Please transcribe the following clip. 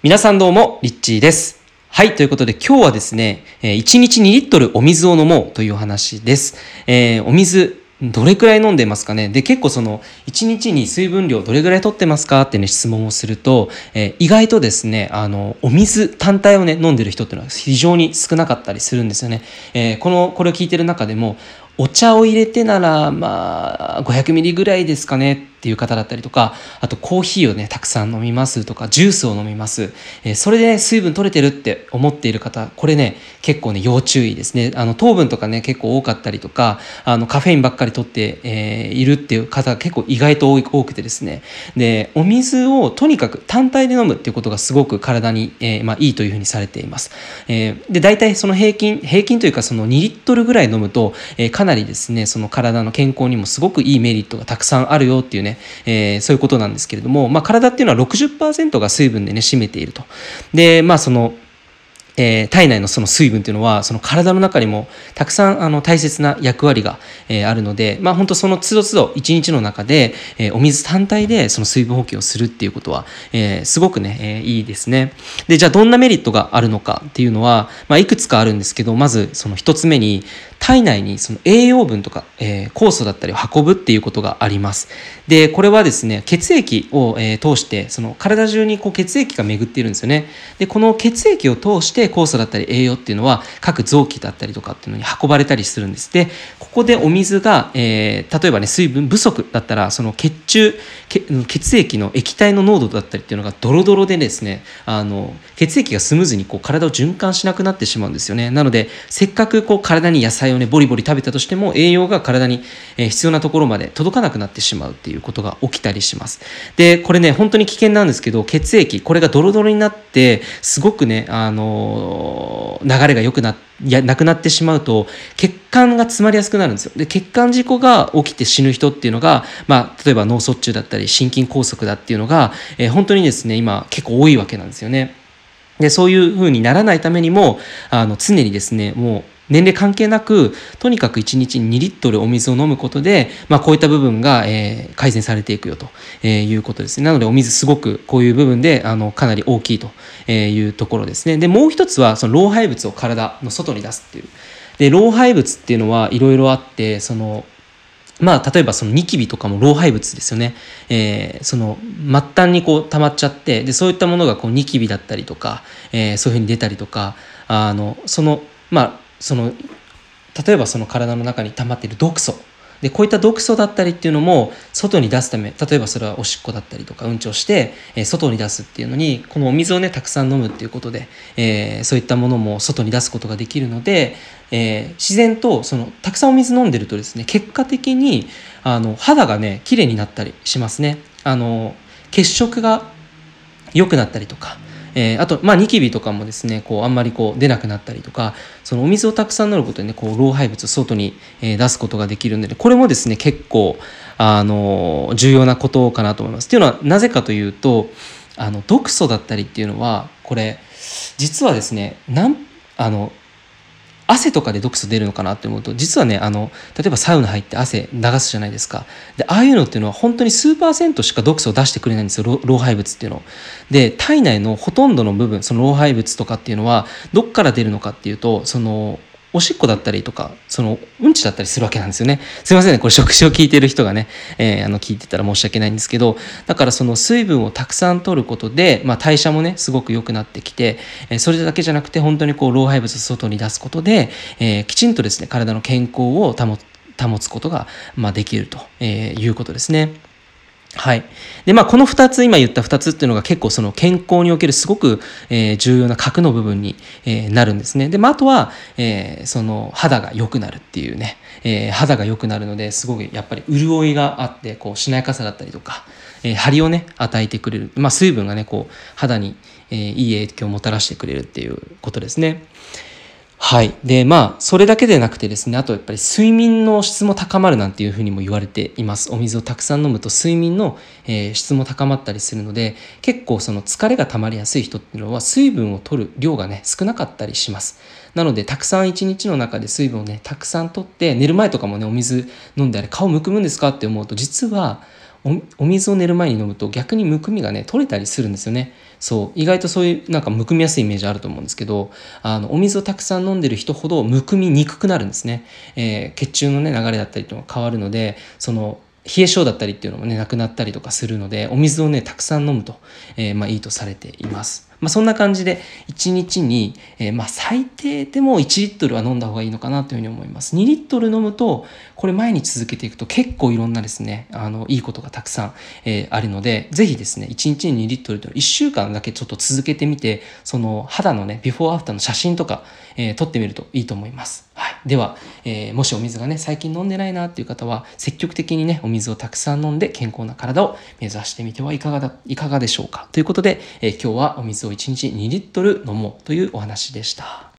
皆さんどうも、リッチーです。はい、ということで今日はですね、1日2リットルお水を飲もうという話です。えーお水、どれくらい飲んでますかね？で、結構その、1日に水分量どれくらい取ってますか？ってね、質問をすると、えー意外とですね、あの、お水単体をね、飲んでる人っていうのは非常に少なかったりするんですよね。えーこの、これを聞いてる中でも、お茶を入れてなら、まあ、500ミリぐらいですかねっていう方だったりとか、あとコーヒーをね、たくさん飲みますとか、ジュースを飲みます。えーそれで、ね、水分取れてるって思っている方、これね、結構ね、要注意ですね。あの、糖分とかね、結構多かったりとか、あの、カフェインばっかり取って、えーいるっていう方結構意外と多くてですね。で、お水をとにかく単体で飲むっていうことがすごく体に、えーまあ、いいというふうにされています。えーで、大体その平均、平均というかその2リットルぐらい飲むと、えかなりですね、その体の健康にもすごくいいメリットがたくさんあるよっていうね、えーそういうことなんですけれども、まあ、体っていうのは60%が水分でね、占めていると。で、まあ、その、えー体内のその水分っていうのはその体の中にもたくさんあの大切な役割が、えーあるのでまあ本当その都度都度一日の中で、えーお水単体でその水分補給をするっていうことは、えすごくね、えいいですね。でじゃあどんなメリットがあるのかっていうのは、まあ、いくつかあるんですけどまずその一つ目に体内にその栄養分とか、え酵素だったりを運ぶっていうことがあります。でこれはですね血液を、え通してその体中にこう血液が巡っているんですよね。でこの血液を通して酵素だったり栄養っていうのは各臓器だったりとかっていうのに運ばれたりするんです。でここでお水が、えー例えばね水分不足だったらその血中血液の液体の濃度だったりっていうのがドロドロでですねあの血液がスムーズにこう体を循環しなくなってしまうんですよね。なのでせっかくこう体に野菜をねボリボリ食べたとしても栄養が体に、必要なところまで届かなくなってしまうっていうことが起きたりします。でこれね本当に危険なんですけど血液これがドロドロになってすごくねあの流れが良くなっいやなくなってしまうと血管が詰まりやすくなるんですよ。で血管事故が起きて死ぬ人っていうのが、まあ、例えば脳卒中だったり心筋梗塞だっていうのが、えー本当にですね今結構多いわけなんですよね。でそういう風にならないためにもあの常にですねもう年齢関係なくとにかく1日2リットルお水を飲むことで、まあ、こういった部分が、えー改善されていくよと、えーいうことですね。なのでお水すごくこういう部分であのかなり大きいというところですね。でもう一つはその老廃物を体の外に出すっていうで老廃物っていうのはいろいろあってそのまあ、例えばそのニキビとかも老廃物ですよね。えーその末端にこう溜まっちゃって、で、そういったものがこうニキビだったりとか、えーそういうふうに出たりとか、あの、その、まあ、その、例えばその体の中に溜まっている毒素。で、こういった毒素だったりっていうのも外に出すため、例えばそれはおしっこだったりとかうんちをして、えー外に出すっていうのに、このお水をね、たくさん飲むっていうことで、えーそういったものも外に出すことができるので、えー自然とそのたくさんお水飲んでるとですね結果的にあの肌がね綺麗になったりしますね。あの血色が良くなったりとか、えーあと、まあ、ニキビとかもですねこうあんまりこう出なくなったりとかそのお水をたくさん飲むことでねこう老廃物を外に、えー出すことができるのでこれもですね結構あの重要なことかなと思います。っていうのはなぜかというとあの毒素だったりっていうのはこれ実はですねなんあの汗とかで毒素出るのかなって思うと実はねあの例えばサウナ入って汗流すじゃないですか。でああいうのっていうのは本当に数パーセントしか毒素を出してくれないんですよ老廃物っていうの。で体内のほとんどの部分その老廃物とかっていうのはどっから出るのかっていうとそのおしっこだったりとかそのうんちだったりするわけなんですよねすいませんねこれ食事を聞いてる人がね、えーあの聞いてたら申し訳ないんですけどだからその水分をたくさん取ることで、まあ、代謝もねすごく良くなってきて、えーそれだけじゃなくて本当にこう老廃物を外に出すことで、えーきちんとですね体の健康を保保つことが、まあ、できると、えーいうことですね。はい。で、まあ、この2つ、今言った2つっていうのが結構その健康におけるすごく、えー重要な核の部分に、えーなるんですね。で、まあ、あとは、えーその肌が良くなるっていうね、え肌が良くなるので、すごくやっぱり潤いがあって、こう、しなやかさだったりとか、え張りをね、与えてくれる。まあ、水分がね、こう、肌に、えいい影響をもたらしてくれるっていうことですね。はい。で、まあ、それだけでなくてですね、あとやっぱり睡眠の質も高まるなんていうふうにも言われています。お水をたくさん飲むと睡眠の、えー質も高まったりするので、結構その疲れが溜まりやすい人っていうのは水分を取る量がね、少なかったりします。なので、たくさん一日の中で水分をね、たくさん取って、寝る前とかもね、お水飲んであれ顔むくむんですかって思うと、実は、お水を寝る前に飲むと逆にむくみがね取れたりするんですよね。そう。意外とそういうなんかむくみやすいイメージあると思うんですけどあのお水をたくさん飲んでる人ほどむくみにくくなるんですね、えー、血中のね流れだったりとか変わるのでその冷え性だったりっていうのもねなくなったりとかするのでお水をねたくさん飲むと、えー、まあ、いいとされています。まあ、そんな感じで1日に、えー、まあ最低でも1リットルは飲んだ方がいいのかなというふうに思います。2リットル飲むとこれ毎日続けていくと結構いろんなですねあのいいことがたくさん、えー、あるのでぜひですね1日に2リットルと1週間だけちょっと続けてみてその肌のねビフォーアフターの写真とか、えー、撮ってみるといいと思います。はい、では、えー、もしお水がね最近飲んでないなっていう方は積極的にねお水をたくさん飲んで健康な体を目指してみてはいかがだいかがでしょうかということで、えー、今日はお水をを1日2リットル飲もうというお話でした。